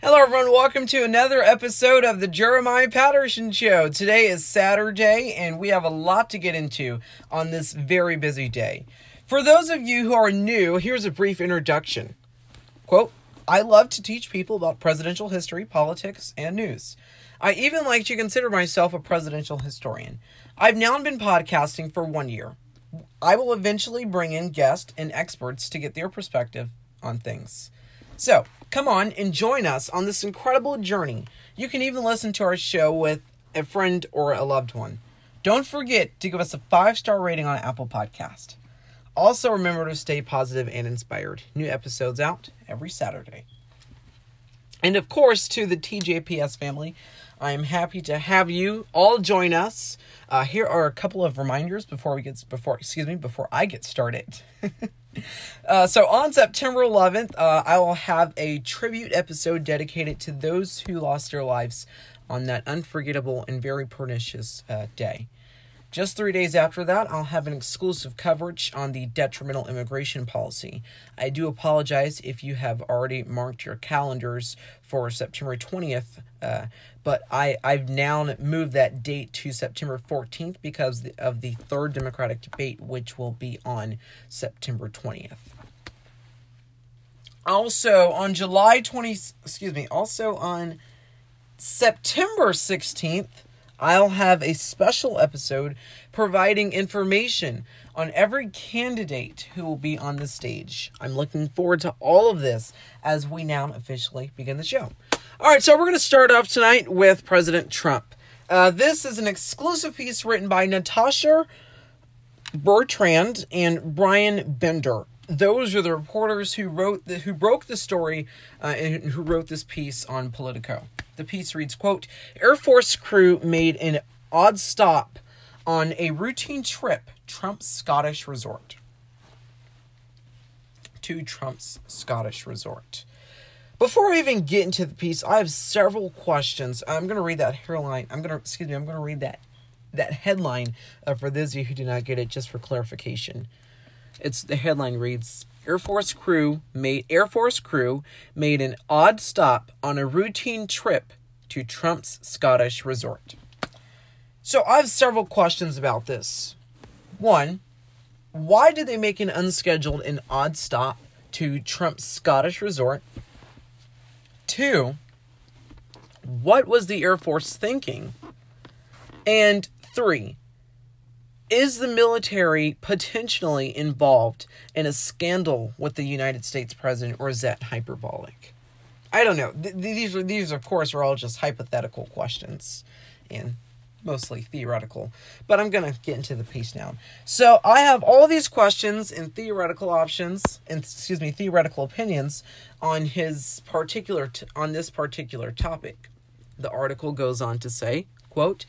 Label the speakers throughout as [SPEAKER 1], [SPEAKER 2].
[SPEAKER 1] Hello, everyone. Welcome to another episode of the Jeremiah Patterson Show. Today is Saturday, and we have a lot to get into on this very busy day. For those of you who are new, here's a brief introduction. Quote I love to teach people about presidential history, politics, and news. I even like to consider myself a presidential historian. I've now been podcasting for one year. I will eventually bring in guests and experts to get their perspective on things. So, come on and join us on this incredible journey. You can even listen to our show with a friend or a loved one. Don't forget to give us a five star rating on Apple Podcast. Also, remember to stay positive and inspired. New episodes out every Saturday. And of course, to the TJPS family, I am happy to have you all join us. Uh, here are a couple of reminders before we get before excuse me before I get started. uh, so on September 11th, uh, I will have a tribute episode dedicated to those who lost their lives on that unforgettable and very pernicious uh, day. Just three days after that, I'll have an exclusive coverage on the detrimental immigration policy. I do apologize if you have already marked your calendars for September 20th, uh, but I, I've now moved that date to September 14th because of the third Democratic debate, which will be on September 20th. Also, on July 20, excuse me, also on September 16th, I'll have a special episode providing information on every candidate who will be on the stage. I'm looking forward to all of this as we now officially begin the show. All right, so we're going to start off tonight with President Trump. Uh, this is an exclusive piece written by Natasha Bertrand and Bryan Bender. Those are the reporters who wrote the, who broke the story uh, and who wrote this piece on Politico. The piece reads, quote, Air Force crew made an odd stop on a routine trip Trump's Scottish resort. To Trump's Scottish resort. Before I even get into the piece, I have several questions. I'm going to read that headline. I'm going to, excuse me, I'm going to read that that headline uh, for those of you who do not get it just for clarification. It's the headline reads Air Force crew made Air Force crew made an odd stop on a routine trip to Trump's Scottish resort. So I have several questions about this. One, why did they make an unscheduled and odd stop to Trump's Scottish resort? Two, what was the Air Force thinking? And three, is the military potentially involved in a scandal with the United States president, or is that hyperbolic? I don't know. Th- these are these, of course, are all just hypothetical questions, and mostly theoretical. But I'm gonna get into the piece now. So I have all these questions and theoretical options, and excuse me, theoretical opinions on his particular t- on this particular topic. The article goes on to say, "quote."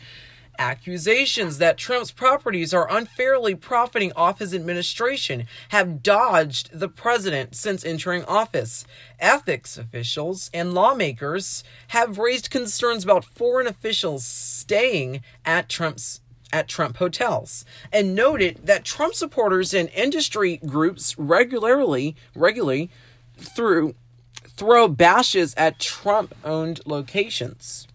[SPEAKER 1] Accusations that Trump's properties are unfairly profiting off his administration have dodged the president since entering office. Ethics officials and lawmakers have raised concerns about foreign officials staying at Trump's at Trump hotels and noted that Trump supporters and industry groups regularly regularly through throw bashes at Trump-owned locations.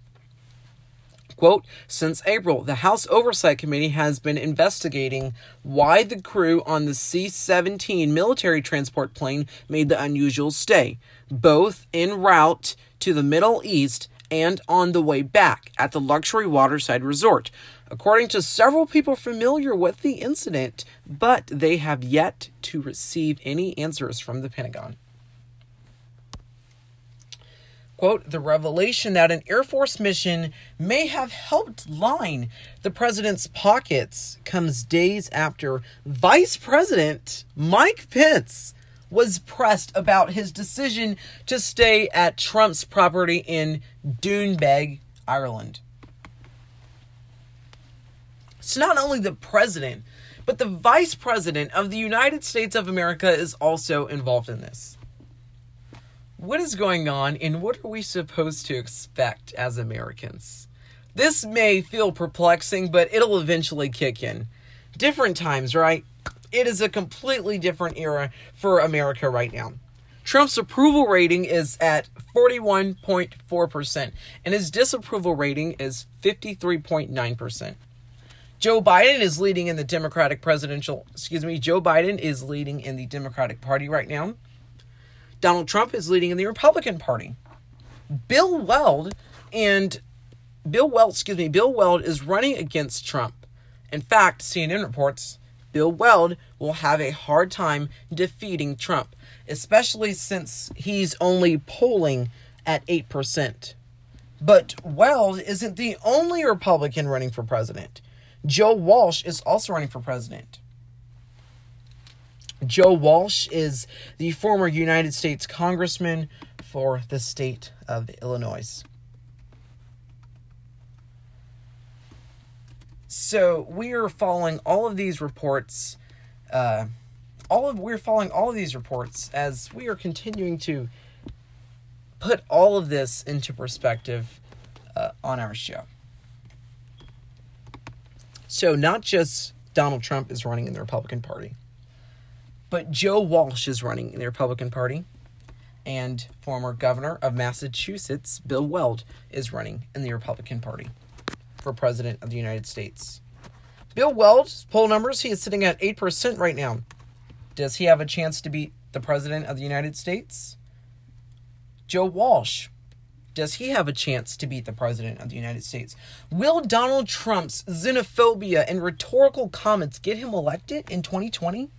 [SPEAKER 1] Quote, since April, the House Oversight Committee has been investigating why the crew on the C 17 military transport plane made the unusual stay, both en route to the Middle East and on the way back at the luxury waterside resort, according to several people familiar with the incident, but they have yet to receive any answers from the Pentagon. Quote, the revelation that an Air Force mission may have helped line the president's pockets comes days after Vice President Mike Pence was pressed about his decision to stay at Trump's property in Doonbeg, Ireland. So not only the president, but the vice president of the United States of America is also involved in this what is going on and what are we supposed to expect as Americans? This may feel perplexing, but it'll eventually kick in. Different times, right? It is a completely different era for America right now. Trump's approval rating is at 41.4%, and his disapproval rating is 53.9%. Joe Biden is leading in the Democratic presidential, excuse me, Joe Biden is leading in the Democratic Party right now. Donald Trump is leading in the Republican Party. Bill Weld and Bill Weld, excuse me, Bill Weld is running against Trump. In fact, CNN reports Bill Weld will have a hard time defeating Trump, especially since he's only polling at 8%. But Weld isn't the only Republican running for president. Joe Walsh is also running for president. Joe Walsh is the former United States Congressman for the state of Illinois. So we are following all of these reports. Uh, all of we're following all of these reports as we are continuing to put all of this into perspective uh, on our show. So not just Donald Trump is running in the Republican Party, but Joe Walsh is running in the Republican Party, and former governor of Massachusetts, Bill Weld, is running in the Republican Party for president of the United States. Bill Weld's poll numbers, he is sitting at 8% right now. Does he have a chance to beat the president of the United States? Joe Walsh, does he have a chance to beat the president of the United States? Will Donald Trump's xenophobia and rhetorical comments get him elected in 2020?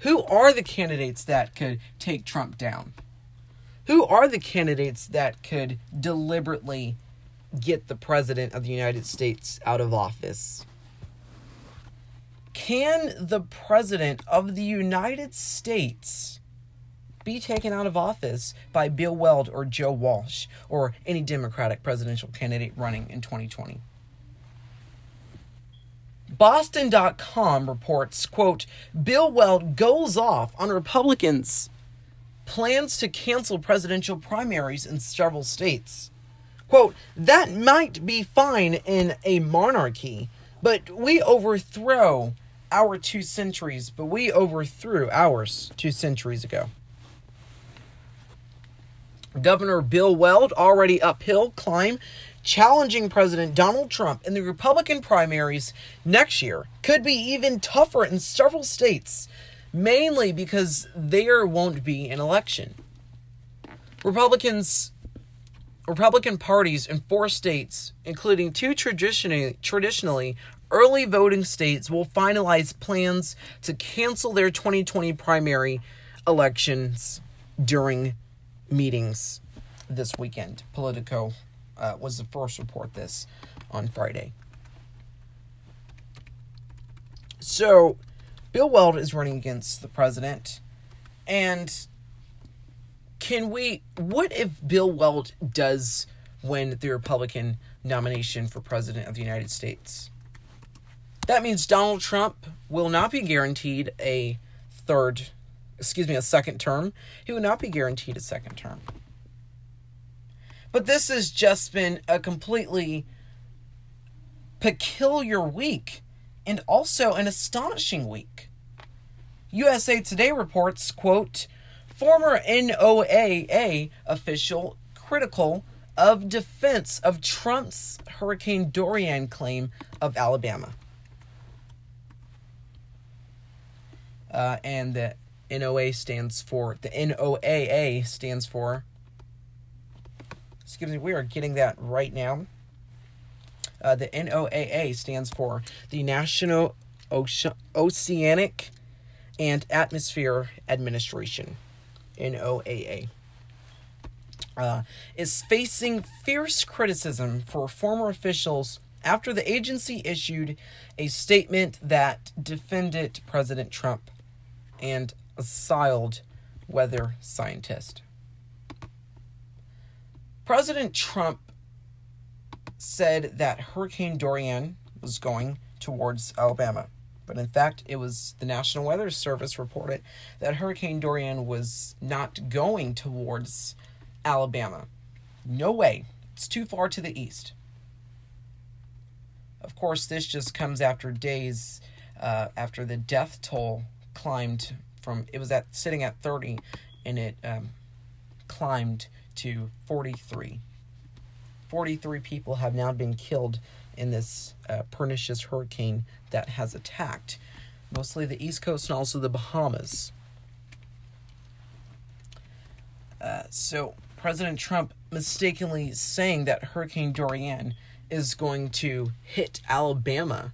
[SPEAKER 1] Who are the candidates that could take Trump down? Who are the candidates that could deliberately get the president of the United States out of office? Can the president of the United States be taken out of office by Bill Weld or Joe Walsh or any Democratic presidential candidate running in 2020? Boston.com reports, quote, Bill Weld goes off on Republicans plans to cancel presidential primaries in several states. Quote, that might be fine in a monarchy, but we overthrow our two centuries, but we overthrew ours two centuries ago. Governor Bill Weld already uphill climb challenging President Donald Trump in the Republican primaries next year could be even tougher in several states mainly because there won't be an election. Republicans Republican parties in four states, including two traditionally traditionally early voting states, will finalize plans to cancel their 2020 primary elections during meetings this weekend. Politico uh, was the first report this on Friday. So Bill Weld is running against the president. And can we, what if Bill Weld does win the Republican nomination for president of the United States? That means Donald Trump will not be guaranteed a third, excuse me, a second term. He will not be guaranteed a second term. But this has just been a completely peculiar week and also an astonishing week. USA Today reports, quote, former NOAA official critical of defense of Trump's Hurricane Dorian claim of Alabama. Uh, and the NOA stands for, the NOAA stands for, excuse me, we are getting that right now. Uh, the NOAA stands for the National Oce- Oceanic and Atmosphere Administration, NOAA. Uh, is facing fierce criticism for former officials after the agency issued a statement that defended President Trump and assailed weather scientist. President Trump said that Hurricane Dorian was going towards Alabama. But in fact, it was the National Weather Service reported that Hurricane Dorian was not going towards Alabama. No way. It's too far to the east. Of course, this just comes after days uh, after the death toll climbed from it was at sitting at 30 and it um, climbed to 43 43 people have now been killed in this uh, pernicious hurricane that has attacked mostly the east coast and also the bahamas. Uh, so president trump mistakenly saying that hurricane dorian is going to hit alabama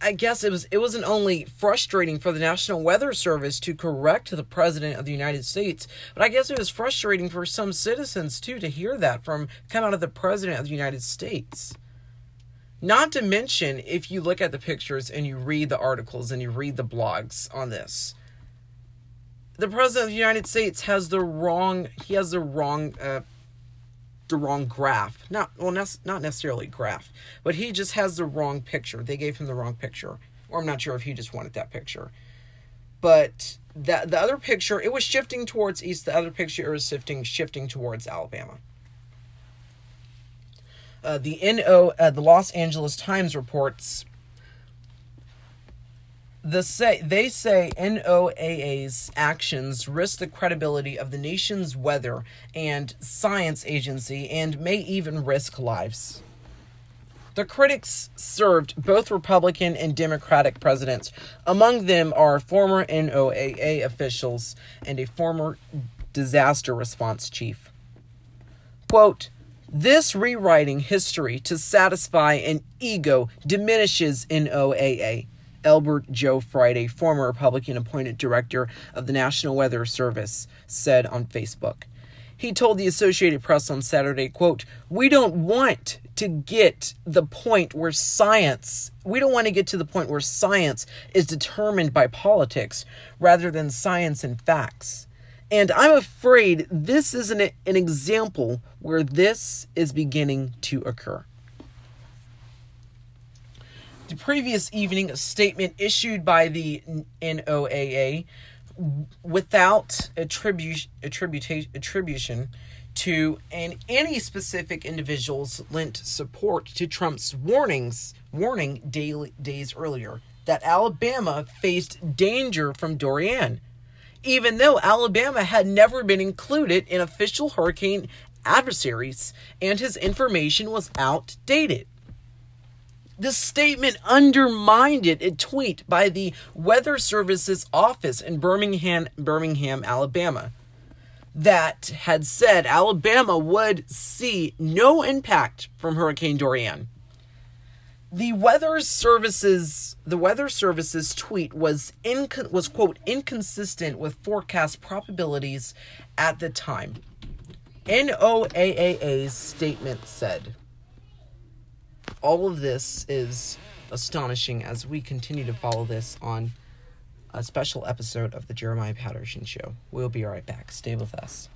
[SPEAKER 1] I guess it was it wasn't only frustrating for the National Weather Service to correct the president of the United States, but I guess it was frustrating for some citizens too to hear that from come out of the president of the United States. Not to mention, if you look at the pictures and you read the articles and you read the blogs on this, the president of the United States has the wrong he has the wrong uh, the wrong graph. Not well, not necessarily graph, but he just has the wrong picture. They gave him the wrong picture, or I'm not sure if he just wanted that picture. But that the other picture, it was shifting towards east. The other picture was shifting shifting towards Alabama. Uh, the NO, uh, the Los Angeles Times reports the say they say NOAA's actions risk the credibility of the nation's weather and science agency and may even risk lives. The critics served both Republican and Democratic presidents. Among them are former NOAA officials and a former disaster response chief. Quote, this rewriting history to satisfy an ego diminishes NOAA Elbert Joe Friday, former Republican appointed director of the National Weather Service, said on Facebook. He told the Associated Press on Saturday, quote, "We don't want to get the point where science, we don't want to get to the point where science is determined by politics rather than science and facts." And I'm afraid this is an, an example where this is beginning to occur. The previous evening, a statement issued by the NOAA without attribu- attributa- attribution to and any specific individuals lent support to Trump's warnings warning daily, days earlier that Alabama faced danger from Dorian even though Alabama had never been included in official hurricane adversaries and his information was outdated. The statement undermined it, a tweet by the Weather Service's office in Birmingham, Birmingham, Alabama, that had said Alabama would see no impact from Hurricane Dorian. The Weather Service's the Weather Service's tweet was inco- was quote inconsistent with forecast probabilities at the time. NOAA's statement said all of this is astonishing as we continue to follow this on a special episode of the Jeremiah Patterson Show. We'll be right back. Stay with us.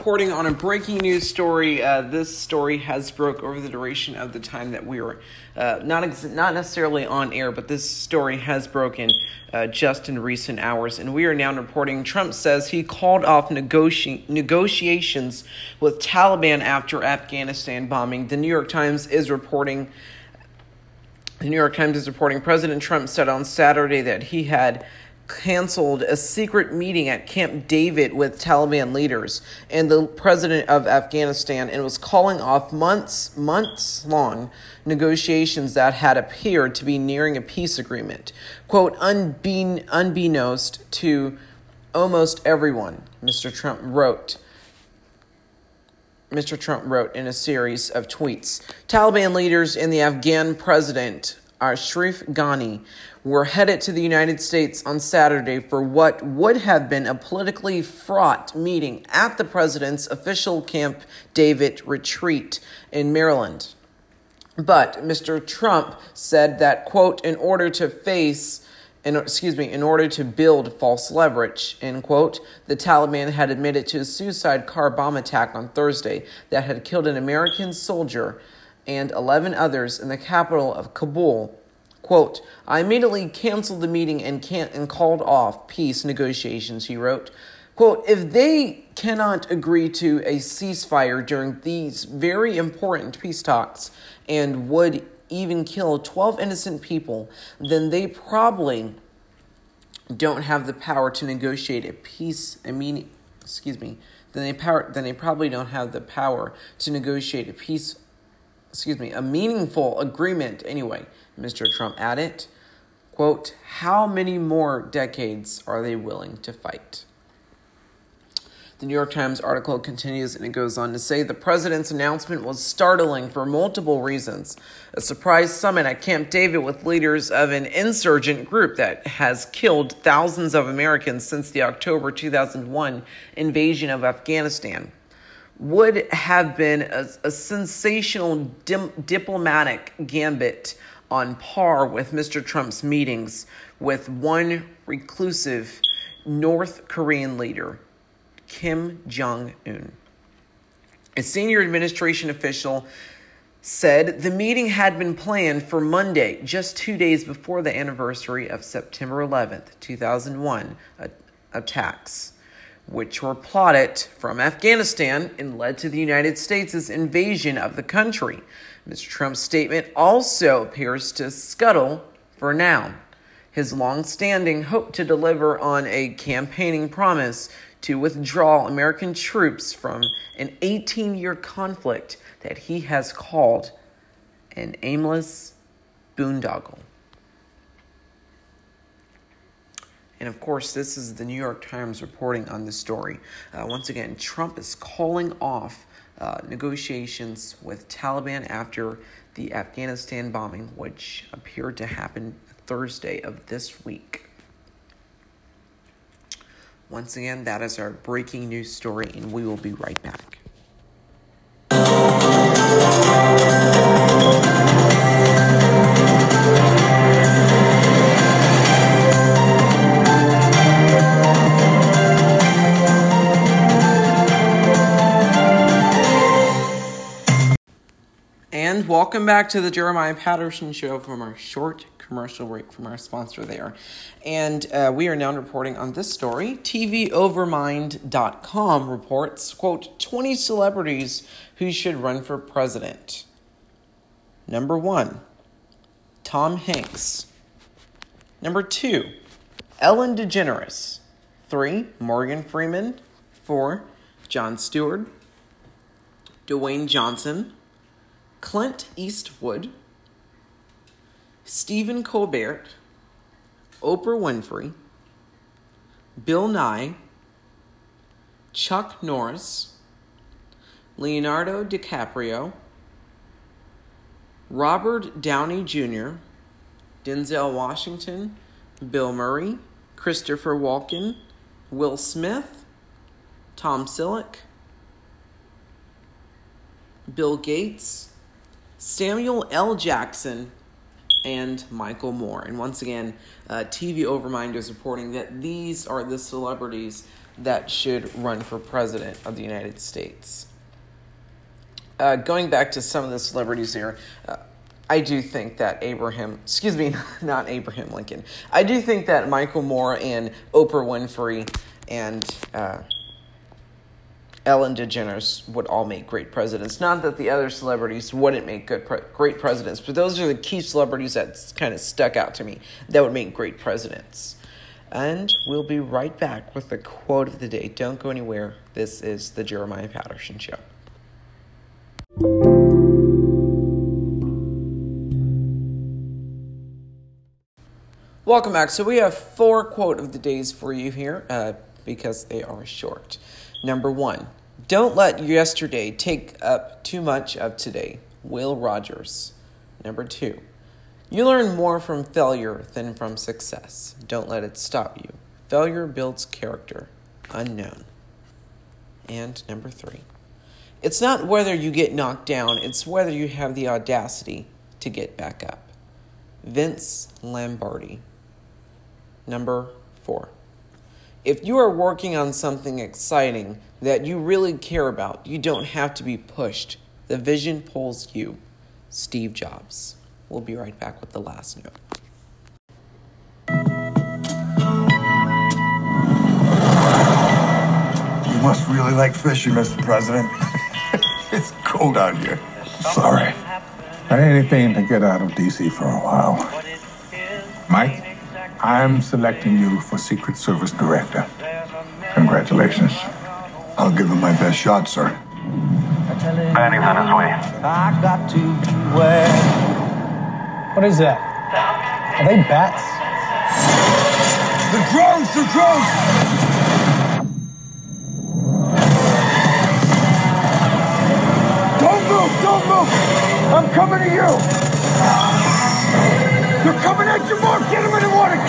[SPEAKER 1] Reporting on a breaking news story. Uh, this story has broke over the duration of the time that we were uh, not ex- not necessarily on air, but this story has broken uh, just in recent hours, and we are now reporting. Trump says he called off negoti- negotiations with Taliban after Afghanistan bombing. The New York Times is reporting. The New York Times is reporting President Trump said on Saturday that he had canceled a secret meeting at Camp David with Taliban leaders and the president of Afghanistan and was calling off months months long negotiations that had appeared to be nearing a peace agreement. Quote, unbe- unbeknownst to almost everyone, Mr. Trump wrote. Mr. Trump wrote in a series of tweets. Taliban leaders and the Afghan president Ashraf Ghani were headed to the United States on Saturday for what would have been a politically fraught meeting at the president's official Camp David retreat in Maryland. But Mr. Trump said that, quote, in order to face in, excuse me, in order to build false leverage, end quote. The Taliban had admitted to a suicide car bomb attack on Thursday that had killed an American soldier and 11 others in the capital of Kabul. Quote, I immediately canceled the meeting and, can- and called off peace negotiations, he wrote. Quote, if they cannot agree to a ceasefire during these very important peace talks and would even kill 12 innocent people, then they probably don't have the power to negotiate a peace, I mean, excuse me, then they power, then they probably don't have the power to negotiate a peace, excuse me, a meaningful agreement anyway, Mr. Trump added. Quote, how many more decades are they willing to fight? The New York Times article continues and it goes on to say the president's announcement was startling for multiple reasons. A surprise summit at Camp David with leaders of an insurgent group that has killed thousands of Americans since the October 2001 invasion of Afghanistan would have been a, a sensational dim, diplomatic gambit on par with Mr. Trump's meetings with one reclusive North Korean leader Kim Jong un. A senior administration official said the meeting had been planned for Monday, just two days before the anniversary of September 11th, 2001 attacks, which were plotted from Afghanistan and led to the United States' invasion of the country. Mr. Trump's statement also appears to scuttle, for now, his long standing hope to deliver on a campaigning promise to withdraw American troops from an 18 year conflict that he has called an aimless boondoggle. And of course, this is the New York Times reporting on this story. Uh, once again, Trump is calling off uh, negotiations with Taliban after the Afghanistan bombing, which appeared to happen Thursday of this week. Once again, that is our breaking news story, and we will be right back. Welcome back to the Jeremiah Patterson Show from our short commercial break from our sponsor there. And uh, we are now reporting on this story. TVOvermind.com reports, quote, 20 celebrities who should run for president. Number one, Tom Hanks. Number two, Ellen DeGeneres. Three, Morgan Freeman. Four, Jon Stewart. Dwayne Johnson. Clint Eastwood. Stephen Colbert, Oprah Winfrey, Bill Nye, Chuck Norris, Leonardo DiCaprio, Robert Downey Jr., Denzel Washington, Bill Murray, Christopher Walken, Will Smith, Tom Selleck, Bill Gates, Samuel L. Jackson, and Michael Moore. And once again, uh, TV Overmind is reporting that these are the celebrities that should run for president of the United States. Uh, going back to some of the celebrities here, uh, I do think that Abraham, excuse me, not Abraham Lincoln, I do think that Michael Moore and Oprah Winfrey and uh, Ellen DeGeneres would all make great presidents. Not that the other celebrities wouldn't make good pre- great presidents, but those are the key celebrities that kind of stuck out to me that would make great presidents. And we'll be right back with the quote of the day. Don't go anywhere. This is the Jeremiah Patterson Show. Welcome back. So we have four quote of the days for you here uh, because they are short. Number one, don't let yesterday take up too much of today. Will Rogers. Number two, you learn more from failure than from success. Don't let it stop you. Failure builds character. Unknown. And number three, it's not whether you get knocked down, it's whether you have the audacity to get back up. Vince Lombardi. Number four. If you are working on something exciting that you really care about, you don't have to be pushed. The vision pulls you. Steve Jobs. We'll be right back with the last note.
[SPEAKER 2] You must really like fishing, Mr. President. it's cold out here.
[SPEAKER 3] Sorry. I ain't anything to get out of DC for a while. Mike, I'm selecting you for Secret Service Director. Congratulations.
[SPEAKER 2] I'll give him my best shot, sir.
[SPEAKER 4] Banning's on his way.
[SPEAKER 5] I got to beware.
[SPEAKER 6] What is that? Are they bats?
[SPEAKER 2] The drones! The drones! Don't move! Don't move! I'm coming to you! They're coming at you more! Get them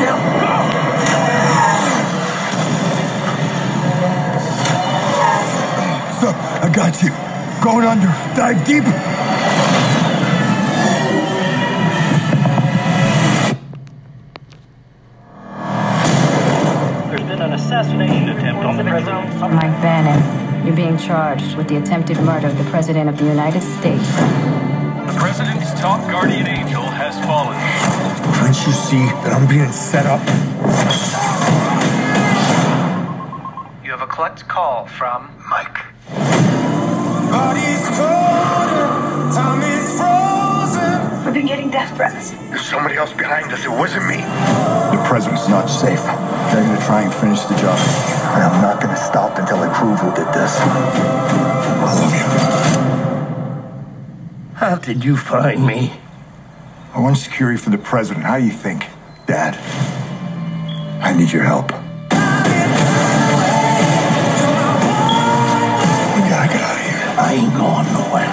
[SPEAKER 2] in the water, Kim! Go! Sir, I got you. Going under. Dive deep.
[SPEAKER 4] There's been an assassination attempt on the president.
[SPEAKER 7] Mike Banning, you're being charged with the attempted murder of the President of the United States.
[SPEAKER 4] The president's top guardian angel has fallen.
[SPEAKER 2] Can't you see that I'm being set up?
[SPEAKER 8] You have a collect call from
[SPEAKER 2] Mike.
[SPEAKER 9] We've been getting death threats.
[SPEAKER 2] There's somebody else behind us. It wasn't me. The president's not safe. They're gonna try and finish the job. And I'm not gonna stop until I prove who did this. I love you.
[SPEAKER 8] How did you find me?
[SPEAKER 2] I want security for the president. How do you think, Dad? I need your help. We gotta get out of here.
[SPEAKER 8] I ain't going nowhere.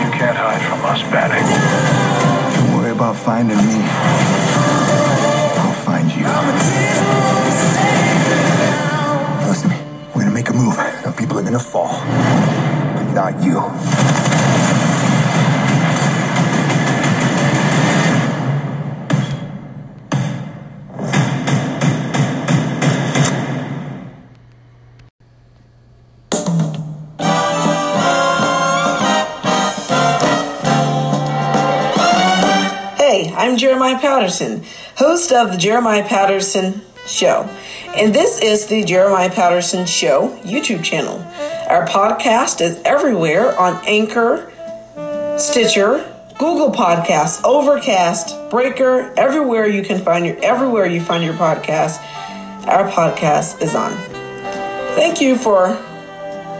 [SPEAKER 4] You can't hide from us, Banning.
[SPEAKER 2] Don't worry about finding me. I'll find you. Listen to me. We're gonna make a move. Now people are gonna fall. You.
[SPEAKER 10] Hey, I'm Jeremiah Patterson, host of the Jeremiah Patterson Show. And this is the Jeremiah Patterson Show YouTube channel. Our podcast is everywhere on Anchor, Stitcher, Google Podcasts, Overcast, Breaker, everywhere you can find your everywhere you find your podcast. Our podcast is on. Thank you for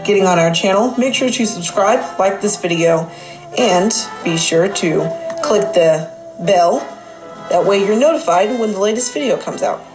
[SPEAKER 10] getting on our channel. Make sure to subscribe, like this video, and be sure to click the bell. That way you're notified when the latest video comes out.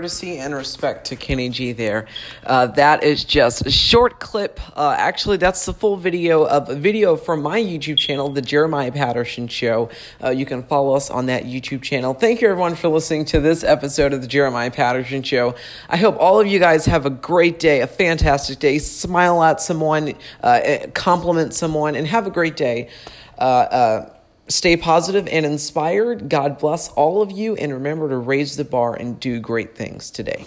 [SPEAKER 1] Courtesy and respect to Kenny G there. Uh, that is just a short clip. Uh, actually, that's the full video of a video from my YouTube channel, The Jeremiah Patterson Show. Uh, you can follow us on that YouTube channel. Thank you, everyone, for listening to this episode of The Jeremiah Patterson Show. I hope all of you guys have a great day, a fantastic day. Smile at someone, uh, compliment someone, and have a great day. Stay positive and inspired. God bless all of you, and remember to raise the bar and do great things today.